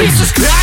Jesus Christ